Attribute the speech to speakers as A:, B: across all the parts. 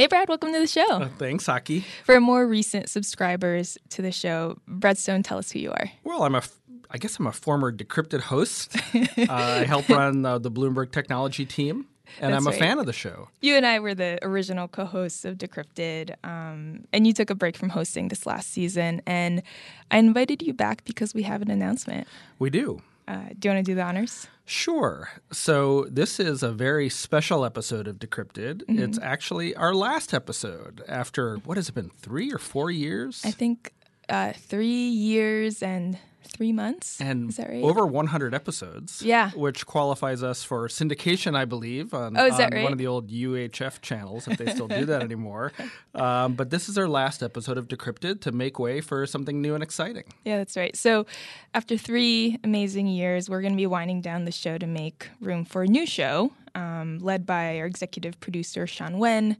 A: Hey, Brad, welcome to the show.
B: Uh, thanks, Aki.
A: For more recent subscribers to the show, Brad Stone, tell us who you are.
B: Well, I'm a, I guess I'm a former Decrypted host. uh, I help run uh, the Bloomberg technology team. And
A: That's
B: I'm a
A: right.
B: fan of the show.
A: You and I were the original co hosts of Decrypted, um, and you took a break from hosting this last season. And I invited you back because we have an announcement.
B: We do.
A: Uh, do you want to do the honors?
B: Sure. So this is a very special episode of Decrypted.
A: Mm-hmm.
B: It's actually our last episode after what has it been, three or four years?
A: I think uh, three years and three months.
B: and
A: right?
B: over 100 episodes.
A: Yeah.
B: Which qualifies us for syndication, I believe, on,
A: Oh, is that right?
B: one of the old UHF channels, if they still do that anymore. Um, but this is our last episode of Decrypted to make way for something new and exciting.
A: Yeah, that's right. So, after three amazing years, we're going to be winding down the show to make room for a new show um, led by our executive producer, Sean Wen.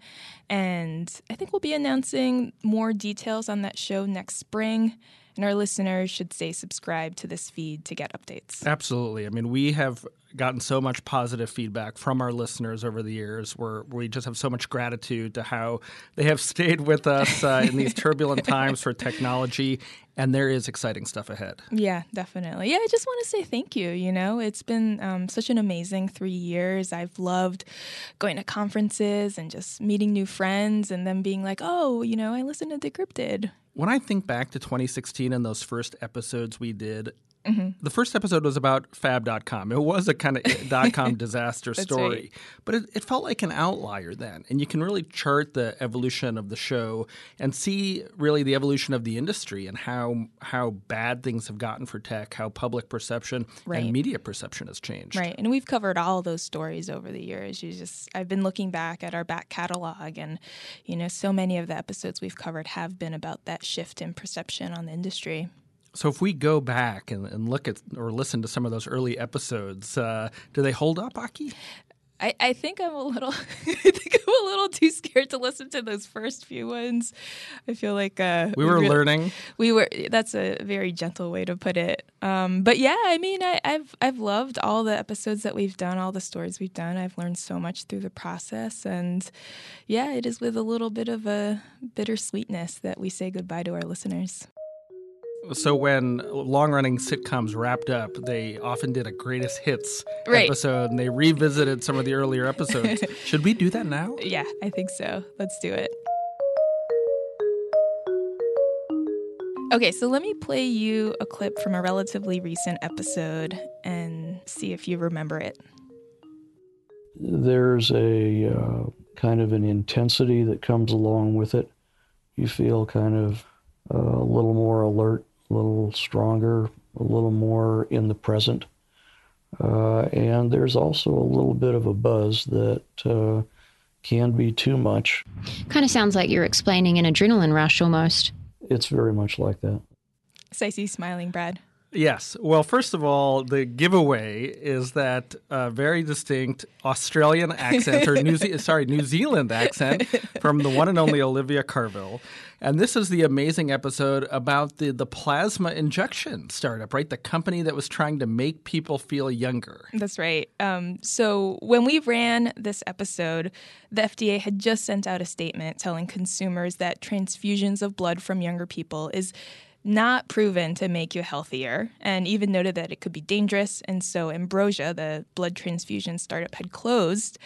A: And I think we'll be announcing more details on that show next spring. And our listeners should stay subscribed to this feed to get updates.
B: Absolutely. I mean, we have gotten so much positive feedback from our listeners over the years where we just have so much gratitude to how they have stayed with us uh, in these turbulent times for technology. And there is exciting stuff ahead.
A: Yeah, definitely. Yeah, I just want to say thank you. You know, it's been um, such an amazing three years. I've loved going to conferences and just meeting new friends and them being like, oh, you know, I listened to Decrypted.
B: When I think back to 2016 and those first episodes we did,
A: Mm-hmm.
B: the first episode was about fab.com. It was a kind of dot com disaster story,
A: right.
B: but it, it felt like an outlier then. And you can really chart the evolution of the show and see really the evolution of the industry and how how bad things have gotten for tech, how public perception
A: Right.
B: and media perception has changed.
A: Right. And we've covered all those stories over the years. You just I've been looking back at our back catalog and you know, so many of the episodes we've covered have been about that shift in perception on the industry.
B: So if we go back and, and look at or listen to some of those early episodes, uh, do they hold up, Aki?
A: I, I think I'm a little I think I'm a little too scared to listen to those first few ones. I feel like uh,
B: We were
A: really-
B: learning.
A: we were that's a very gentle way to put it um, but yeah i mean I, i've i've loved all the episodes that we've done all the stories we've done i've learned so much through the process and yeah it is with a little bit of a bittersweetness that we say goodbye to our listeners
B: So when long-running sitcoms wrapped up, they often did a greatest hits
A: Right.
B: episode, and they revisited some of the earlier episodes. Should we do that now?
A: yeah i think so let's do it okay so let me play you a clip from a relatively recent episode and see if you remember it
C: there's a uh, kind of an intensity that comes along with it. You feel kind of uh, a little more alert, a little stronger, a little more in the present. Uh, and there's also a little bit of a buzz that uh, can be too much.
D: Kind of sounds like you're explaining an adrenaline rush almost.
C: It's very much like that.
A: so i smiling brad
B: Yes. Well, first of all, the giveaway is that uh, very distinct Australian accent or New Ze- sorry New Zealand accent from the one and only Olivia Carville, and this is the amazing episode about the the plasma injection startup, right? The company that was trying to make people feel younger.
A: That's right. Um, so when we ran this episode, the FDA had just sent out a statement telling consumers that transfusions of blood from younger people is not proven to make you healthier, and even noted that it could be dangerous. And so Ambrosia, the blood transfusion startup, had closed.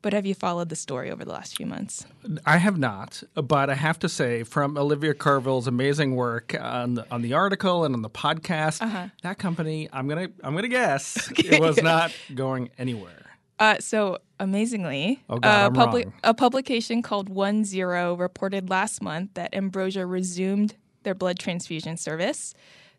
A: But have you followed the story over the last few months?
B: I have not, but I have to say, from Olivia Carville's amazing work on the, on the article and on the podcast,
A: Uh-huh.
B: that company, I'm gonna I'm gonna guess, it was not going anywhere.
A: Uh, so amazingly,
B: Oh, God,
A: a,
B: I'm
A: publi- a publication called OneZero reported last month that Ambrosia resumed their blood transfusion service,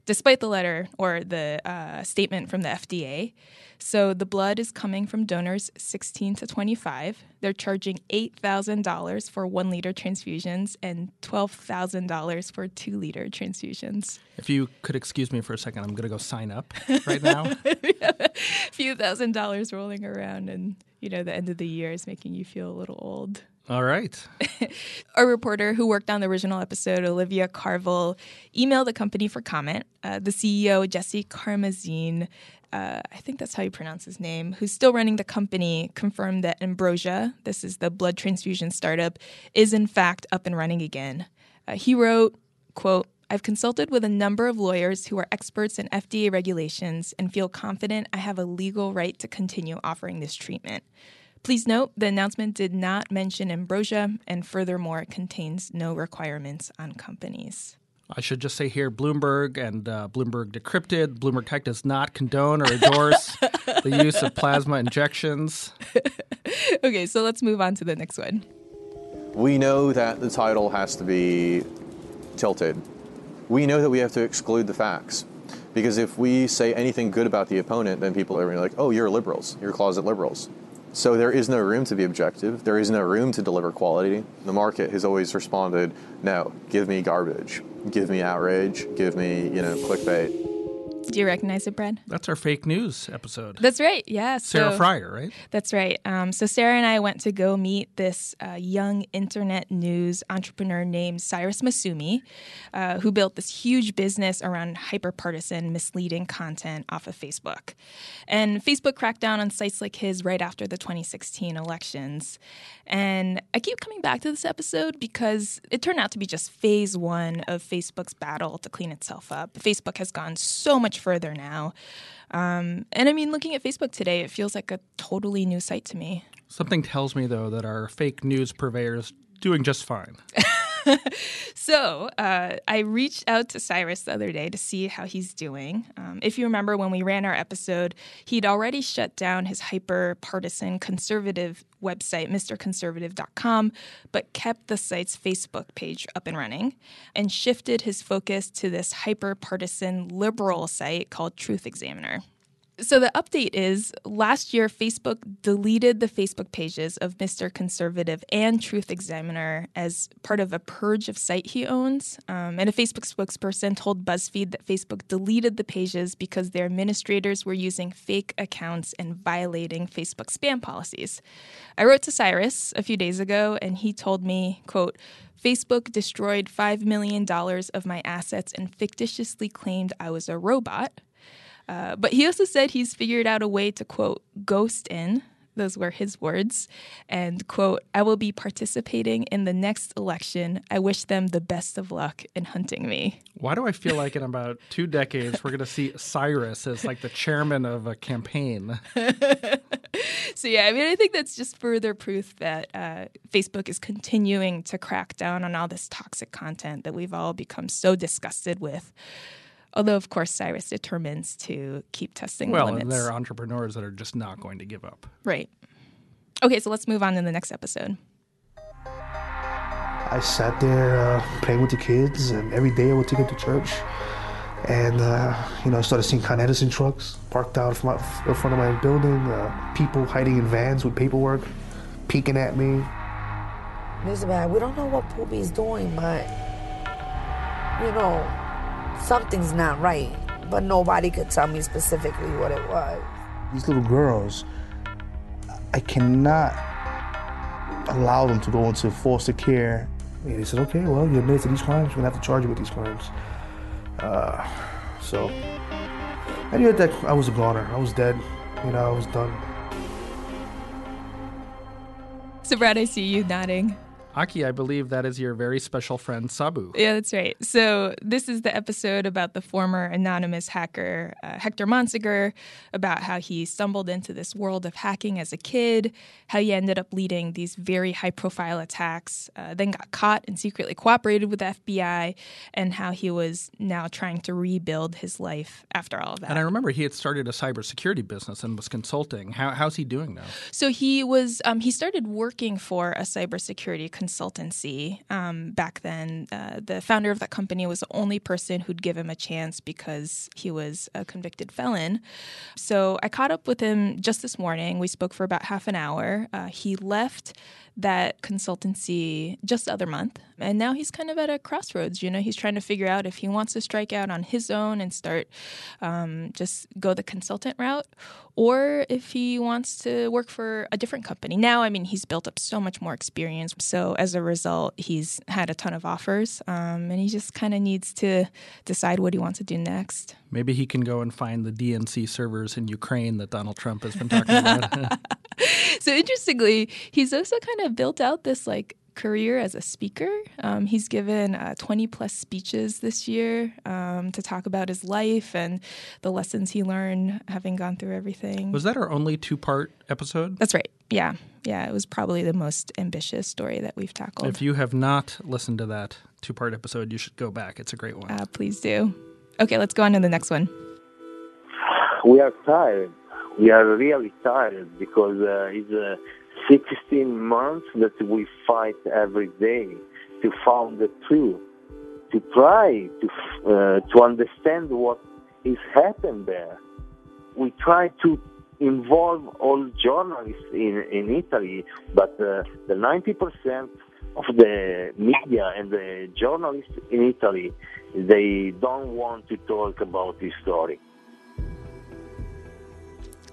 A: despite the letter or the uh, statement from the FDA. So the blood is coming from donors 16 to 25. They're charging $8,000 for one liter transfusions and $12,000 for two liter transfusions.
B: If you could excuse me for a second, I'm gonna go sign up right now.
A: a few thousand dollars rolling around, and you know, the end of the year is making you feel a little old.
B: All right.
A: A reporter who worked on the original episode, Olivia Carville, emailed the company for comment. Uh, the CEO, Jesse Karmazin, uh, I think that's how you pronounce his name, who's still running the company, confirmed that Ambrosia, this is the blood transfusion startup, is in fact up and running again. Uh, he wrote, quote, I've consulted with a number of lawyers who are experts in FDA regulations and feel confident I have a legal right to continue offering this treatment. Please note the announcement did not mention ambrosia and furthermore contains no requirements on companies.
B: I should just say here Bloomberg and uh, Bloomberg Decrypted. Bloomberg Tech does not condone or endorse the use of plasma injections.
A: okay, so let's move on to the next one.
E: We know that the title has to be tilted. We know that we have to exclude the facts. Because if we say anything good about the opponent, then people are like, oh, you're liberals, you're closet liberals. So there is no room to be objective. There is no room to deliver quality. The market has always responded, no, give me garbage, give me outrage, give me, you know, clickbait.
A: Do you recognize it, Brad?
B: That's our fake news episode.
A: That's right. Yeah.
B: Sarah so, Frier, right?
A: That's right. Um, so Sarah and I went to go meet this uh, young internet news entrepreneur named Cyrus Massoumi, uh, who built this huge business around hyperpartisan, misleading content off of Facebook. And Facebook cracked down on sites like his right after the 2016 elections. And I keep coming back to this episode because it turned out to be just phase one of Facebook's battle to clean itself up. Facebook has gone so much further now. Um, and I mean, looking at Facebook today, it feels like a totally new site to me.
B: Something tells me, though, that our fake news purveyors doing just fine.
A: so uh, I reached out to Cyrus the other day to see how he's doing. Um, if you remember when we ran our episode, he'd already shut down his hyper partisan conservative website, MrConservative.com, but kept the site's Facebook page up and running and shifted his focus to this hyper partisan liberal site called Truth Examiner. So the update is last year, Facebook deleted the Facebook pages of Mr. Conservative and Truth Examiner as part of a purge of site he owns. Um, and a Facebook spokesperson told BuzzFeed that Facebook deleted the pages because their administrators were using fake accounts and violating Facebook spam policies. I wrote to Cyrus a few days ago, and he told me, quote, Facebook destroyed $5 million of my assets and fictitiously claimed I was a robot. Uh, but he also said he's figured out a way to quote ghost in. Those were his words. And quote, I will be participating in the next election. I wish them the best of luck in hunting me.
B: Why do I feel like in about two decades we're going to see Cyrus as like the chairman of a campaign?
A: so yeah, I mean, I think that's just further proof that uh, Facebook is continuing to crack down on all this toxic content that we've all become so disgusted with. Although, of course, Cyrus determines to keep testing
B: well,
A: the limits.
B: Well, there are entrepreneurs that are just not going to give up.
A: Right. Okay, so let's move on to the next episode.
F: I sat there uh, playing with the kids, and every day I would take them to church. And, uh, you know, I started seeing Con Edison trucks parked out in front of my building, uh, people hiding in vans with paperwork, peeking at me.
G: Mr. Bad, we don't know what Poopy's doing, but, you know, something's not right, but nobody could tell me specifically what it was.
F: These little girls, I cannot allow them to go into foster care. And they said, okay, well, you admitted to these crimes, we're gonna have to charge you with these crimes. Uh, so I knew that I was a goner. I was dead. You know, I was done.
A: So, Brad, I see you nodding.
B: Aki, I believe that is your very special friend Sabu.
A: Yeah, that's right. So this is the episode about the former anonymous hacker uh, Hector Monsegur, about how he stumbled into this world of hacking as a kid, how he ended up leading these very high-profile attacks, uh, then got caught and secretly cooperated with the FBI, and how he was now trying to rebuild his life after all of that.
B: And I remember he had started a cybersecurity business and was consulting. How, how's he doing now?
A: So he was um, he started working for a cybersecurity consultancy. Um, back then, uh, the founder of that company was the only person who'd give him a chance because he was a convicted felon. So I caught up with him just this morning. We spoke for about half an hour. Uh, he left that consultancy just the other month. And now he's kind of at a crossroads. You know, he's trying to figure out if he wants to strike out on his own and start um, just go the consultant route or if he wants to work for a different company. Now, I mean, he's built up so much more experience. So So as a result, he's had a ton of offers, um, and he just kind of needs to decide what he wants to do next.
B: Maybe he can go and find the DNC servers in Ukraine that Donald Trump has been talking about.
A: so interestingly, he's also kind of built out this like career as a speaker. Um, he's given uh, 20 plus speeches this year um, to talk about his life and the lessons he learned having gone through everything.
B: Was that our only two part episode?
A: That's right. Yeah. Yeah. It was probably the most ambitious story that we've tackled.
B: If you have not listened to that two part episode, you should go back. It's a great one.
A: Uh, please do. Okay, let's go on to the next one.
H: We are tired. We are really tired because uh, it's uh, 16 months that we fight every day to find the truth, to try to uh, to understand what is happened there. We try to involve all journalists in, in Italy, but uh, the 90% of the media and the journalists in Italy, they don't want to talk about this story.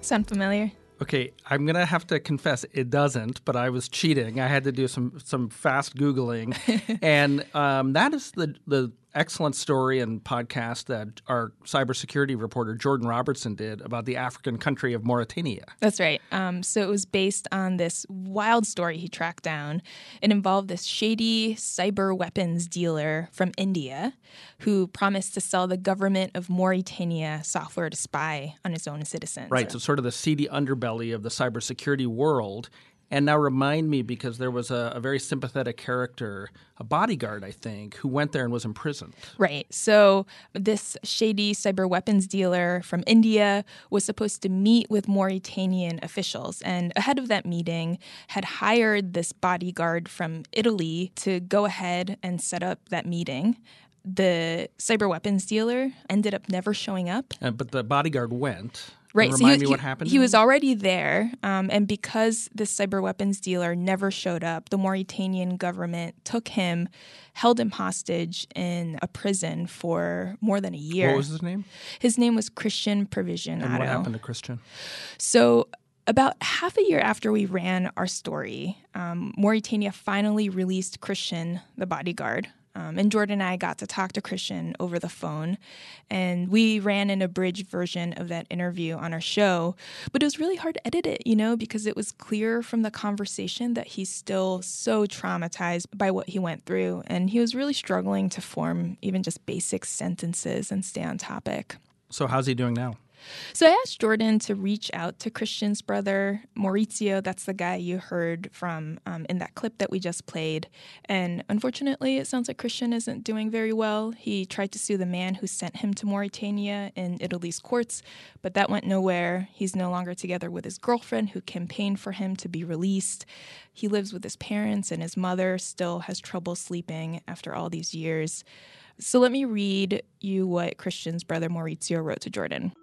A: Sound familiar?
B: Okay, I'm gonna have to confess it doesn't, but I was cheating. I had to do some some fast googling, and um, that is the the excellent story and podcast that our cybersecurity reporter Jordan Robertson did about the African country of Mauritania.
A: That's right. Um, so it was based on this wild story he tracked down. It involved this shady cyber weapons dealer from India who promised to sell the government of Mauritania software to spy on its own citizens.
B: Right. So, sort of the seedy underbelly of the cybersecurity world. And now remind me because there was a, a, very sympathetic character, a bodyguard, I think, who went there and was imprisoned.
A: Right. So this shady cyber weapons dealer from India was supposed to meet with Mauritanian officials. And ahead of that meeting, had hired this bodyguard from Italy to go ahead and set up that meeting the cyber weapons dealer ended up never showing up.
B: Uh, but the bodyguard went.
A: Right.
B: So he, me what happened.
A: He was already there, um, and because this cyber weapons dealer never showed up, the Mauritanian government took him, held him hostage in a prison for more than a year.
B: What was his name?
A: His name was Christian Provision.
B: And what happened to Christian?
A: So about half a year after we ran our story, um, Mauritania finally released Christian, the bodyguard, um, and Jordan and I got to talk to Christian over the phone, and we ran an abridged version of that interview on our show. But it was really hard to edit it, you know, because it was clear from the conversation that he's still so traumatized by what he went through, and he was really struggling to form even just basic sentences and stay on topic.
B: So, how's he doing now?
A: So I asked Jordan to reach out to Christian's brother, Maurizio. That's the guy you heard from um, in that clip that we just played. And unfortunately, it sounds like Christian isn't doing very well. He tried to sue the man who sent him to Mauritania in Italy's courts, but that went nowhere. He's no longer together with his girlfriend, who campaigned for him to be released. He lives with his parents, and his mother still has trouble sleeping after all these years. So let me read you what Christian's brother Maurizio wrote to Jordan.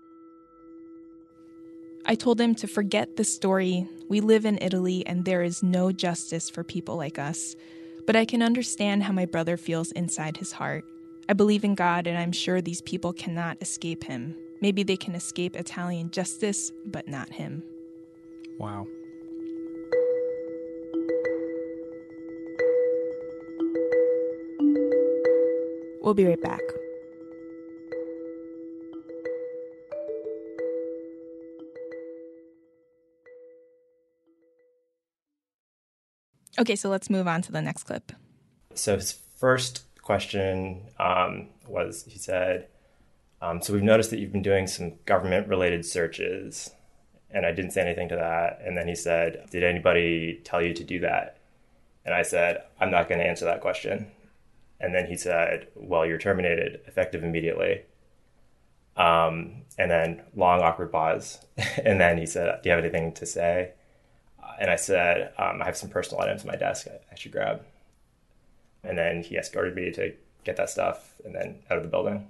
A: I told him to forget the story. We live in Italy and there is no justice for people like us. But I can understand how my brother feels inside his heart. I believe in God and I'm sure these people cannot escape him. Maybe they can escape Italian justice, but not him.
B: Wow.
A: We'll be right back. Okay, so let's move on to the next clip.
I: So his first question um, was he said, um, So we've noticed that you've been doing some government related searches. And I didn't say anything to that. And then he said, Did anybody tell you to do that? And I said, I'm not going to answer that question. And then he said, Well, you're terminated, effective immediately. Um, and then long awkward pause. and then he said, Do you have anything to say? And I said, um, I have some personal items on my desk I should grab. And then he escorted me to get that stuff and then out of the building.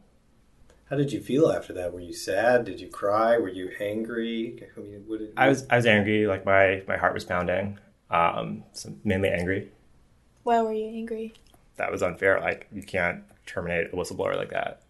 J: How did you feel after that? Were you sad? Did you cry? Were you angry? I, mean,
I: did, I was I was angry. Like my my heart was pounding. Um, so mainly angry.
A: Why were you angry?
I: That was unfair. Like you can't terminate a whistleblower like that.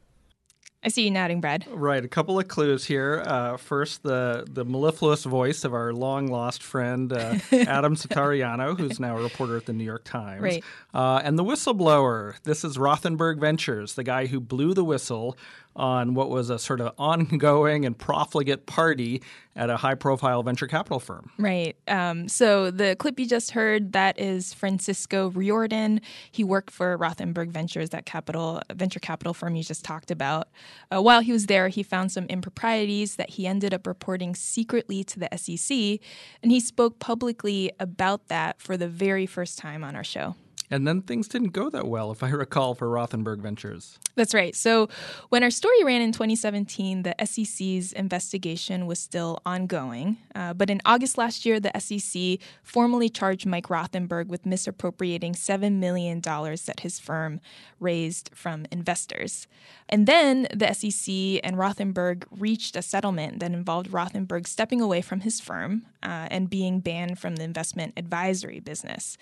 A: I see you nodding, Brad.
B: Right, a couple of clues here. Uh, first, the the mellifluous voice of our long lost friend uh, Adam Satariano, who's now a reporter at the New York Times.
A: Right.
B: Uh, and the whistleblower. This is Rothenberg Ventures, the guy who blew the whistle on what was a sort of ongoing and profligate party at a high profile venture capital firm.
A: Right. Um, so the clip you just heard, that is Francisco Riordan. He worked for Rothenberg Ventures, that capital venture capital firm you just talked about. Uh, while he was there, he found some improprieties that he ended up reporting secretly to the SEC, and he spoke publicly about that for the very first time on our show.
B: And then things didn't go that well, if I recall, for Rothenberg Ventures.
A: That's right. So when our story ran in 2017, the SEC's investigation was still ongoing. Uh, but in August last year, the SEC formally charged Mike Rothenberg with misappropriating $7 million that his firm raised from investors. And then the SEC and Rothenberg reached a settlement that involved Rothenberg stepping away from his firm uh, and being banned from the investment advisory business.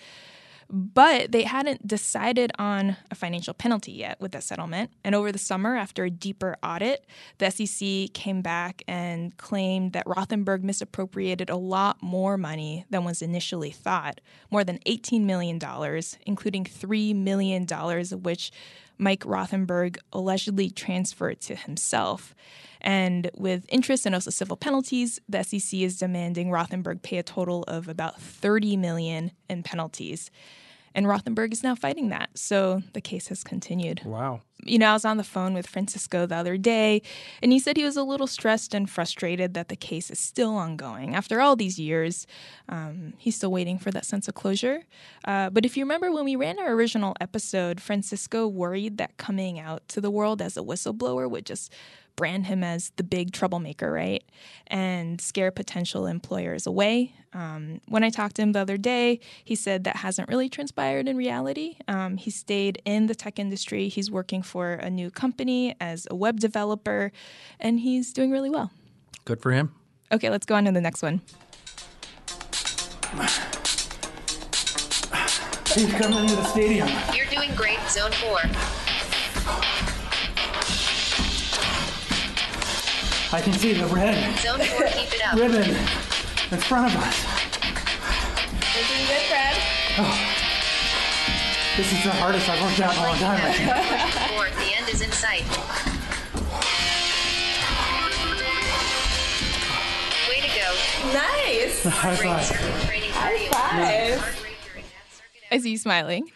A: But they hadn't decided on a financial penalty yet with that settlement. And over the summer, after a deeper audit, the SEC came back and claimed that Rothenberg misappropriated a lot more money than was initially thought more than $18 million, including $3 million of which Mike Rothenberg allegedly transferred to himself. And with interest and also civil penalties, the SEC is demanding Rothenberg pay a total of about 30 million in penalties. And Rothenberg is now fighting that. So the case has continued.
B: Wow.
A: You know, I was on the phone with Francisco the other day, and he said he was a little stressed and frustrated that the case is still ongoing. After all these years, um, he's still waiting for that sense of closure. Uh, but if you remember when we ran our original episode, Francisco worried that coming out to the world as a whistleblower would just brand him as the big troublemaker, right? And scare potential employers away. Um, when I talked to him the other day, he said that hasn't really transpired in reality. Um, he stayed in the tech industry. He's working for a new company as a web developer, and he's doing really well.
B: Good for him.
A: Okay, let's go on to the next one.
F: He's coming into the stadium.
K: You're doing great, Zone 4.
F: I can see the red
K: Zone 4, keep it up.
F: ribbon in front of us.
A: You're doing good, Fred. Oh.
F: This is the hardest I've worked out in a long time. I think.
K: 4, the end is in sight. Way to go.
A: Nice.
F: High
K: Great
F: five.
K: circuit training for you.
A: five.
K: Heart rate during that circuit
A: I see you smiling.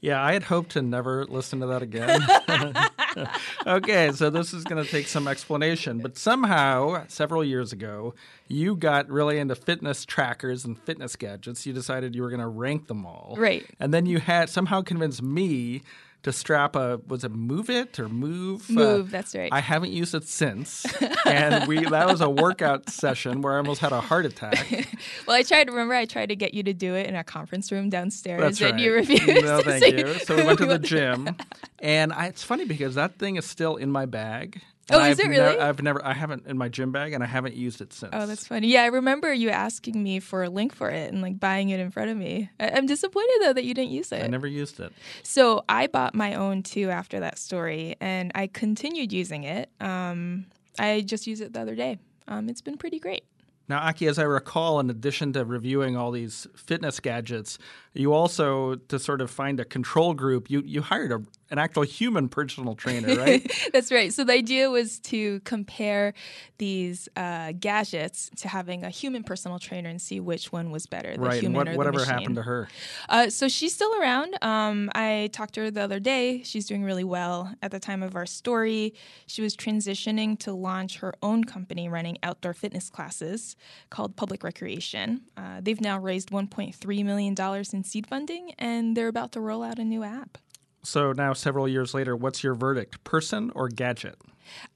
B: Yeah, I had hoped to never listen to that again. okay, so this is going to take some explanation, but somehow, several years ago, you got really into fitness trackers and fitness gadgets. You decided you were going to rank them all.
A: Right.
B: And then you had somehow convinced me to strap a was it Move It or Move?
A: Uh, move, that's right.
B: I haven't used it since, and we that was a workout session where I almost had a heart attack.
A: Well, I tried. Remember, I tried to get you to do it in a conference room downstairs,
B: That's
A: and
B: right.
A: you refused.
B: No, thank you. So we went to the gym, and I, it's funny because that thing is still in my bag.
A: Oh, is
B: I've
A: it really?
B: I've never, I haven't in my gym bag, and I haven't used it since.
A: Oh, that's funny. Yeah, I remember you asking me for a link for it and like buying it in front of me. I- I'm disappointed though that you didn't use it.
B: I never used it.
A: So I bought my own too after that story, and I continued using it. Um, I just used it the other day. Um, it's been pretty great.
B: Now, Aki, as I recall, in addition to reviewing all these fitness gadgets, you also, to sort of find a control group, you, you hired a, an actual human personal trainer, right?
A: That's right. So the idea was to compare these uh, gadgets to having a human personal trainer and see which one was better, the
B: right. And
A: human
B: what,
A: or the
B: whatever
A: machine.
B: happened to her?
A: Uh, so she's still around. Um, I talked to her the other day. She's doing really well. At the time of our story, she was transitioning to launch her own company running outdoor fitness classes called Public Recreation. Uh, they've now raised $1.3 million in seed funding, and they're about to roll out a new app.
B: So now, several years later, what's your verdict? Person or gadget?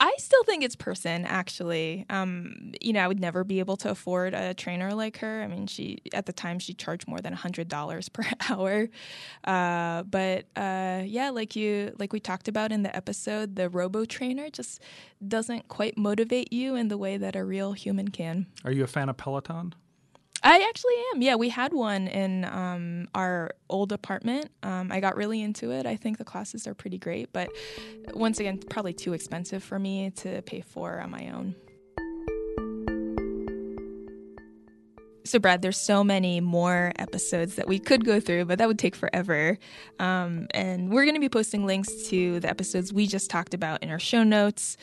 A: I still think it's person, actually. Um, you know, I would never be able to afford a trainer like her. I mean, she at the time she charged more than hundred dollars per hour. Uh, but uh, yeah, like you, like we talked about in the episode, the robo trainer just doesn't quite motivate you in the way that a real human can.
B: Are you a fan of Peloton?
A: I actually am. Yeah, we had one in um, our old apartment. Um, I got really into it. I think the classes are pretty great, but once again, probably too expensive for me to pay for on my own. So, Brad, there's so many more episodes that we could go through, but that would take forever. Um, and we're going to be posting links to the episodes we just talked about in our show notes.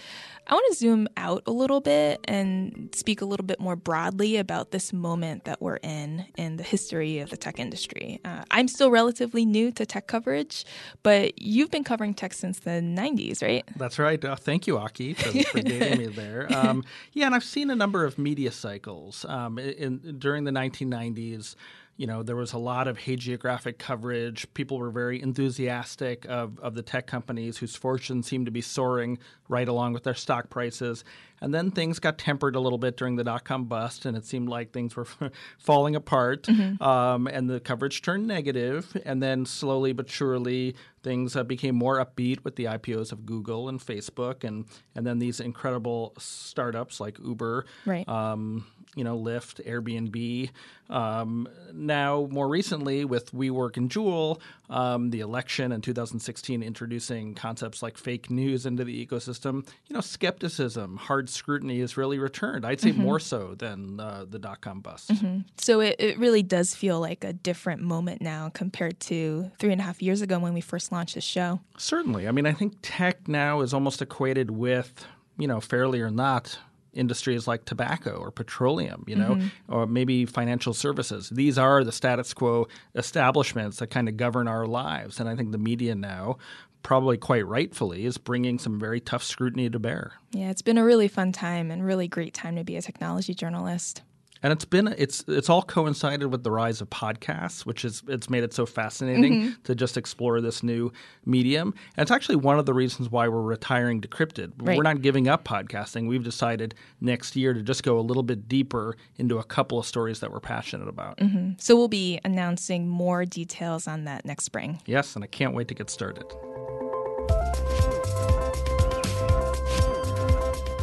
A: I want to zoom out a little bit and speak a little bit more broadly about this moment that we're in in the history of the tech industry. Uh, I'm still relatively new to tech coverage, but you've been covering tech since the 90s, right?
B: That's right. Uh, thank you, Aki, for, for dating me there. Um, yeah, and I've seen a number of media cycles um, in, during the 1990s you know, there was a lot of hagiographic coverage. People were very enthusiastic of, of the tech companies whose fortunes seemed to be soaring right along with their stock prices. And then things got tempered a little bit during the dot com bust, and it seemed like things were falling apart. Mm-hmm. Um, and the coverage turned negative. negative, and then slowly but surely things uh, became more upbeat with the IPOs of Google and Facebook, and and then these incredible startups like Uber,
A: right.
B: um, you know, Lyft, Airbnb. Um, now, more recently, with WeWork and Juul, um, the election in 2016 introducing concepts like fake news into the ecosystem, you know, skepticism, hard scrutiny has really returned. I'd say mm-hmm. more so than uh, the dot com bust.
A: Mm-hmm. So it, it really does feel like a different moment now compared to three and a half years ago when we first launched the show.
B: Certainly. I mean, I think tech now is almost equated with, you know, fairly or not, industries like tobacco or petroleum, you know, mm-hmm. or maybe financial services. These are the status quo establishments that kind of govern our lives. And I think the media now, probably quite rightfully, is bringing some very tough scrutiny to bear.
A: Yeah, it's been a really fun time and really great time to be a technology journalist
B: and it's been it's it's all coincided with the rise of podcasts, which is it's made it so fascinating mm-hmm. to just explore this new medium. And it's actually one of the reasons why we're retiring Decrypted. Right. We're not giving up podcasting. We've decided next year to just go a little bit deeper into a couple of stories that we're passionate about.
A: Mm-hmm. So we'll be announcing more details on that next spring.
B: Yes, and I can't wait to get started.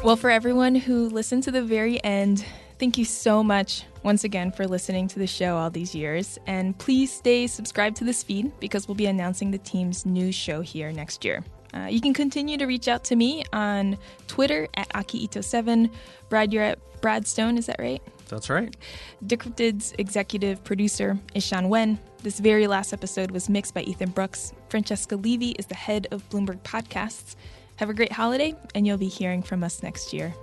A: Well, for everyone who listened to the very end, Thank you so much once again for listening to the show all these years. And please stay subscribed to this feed because we'll be announcing the team's new show here next year. Uh, you can continue to reach out to me on Twitter at Akiito7. Brad, you're at Brad Stone, is that right?
B: That's right.
A: Decrypted's executive producer is Sean Wen. This very last episode was mixed by Ethan Brooks. Francesca Levy is the head of Bloomberg Podcasts. Have a great holiday, and you'll be hearing from us next year.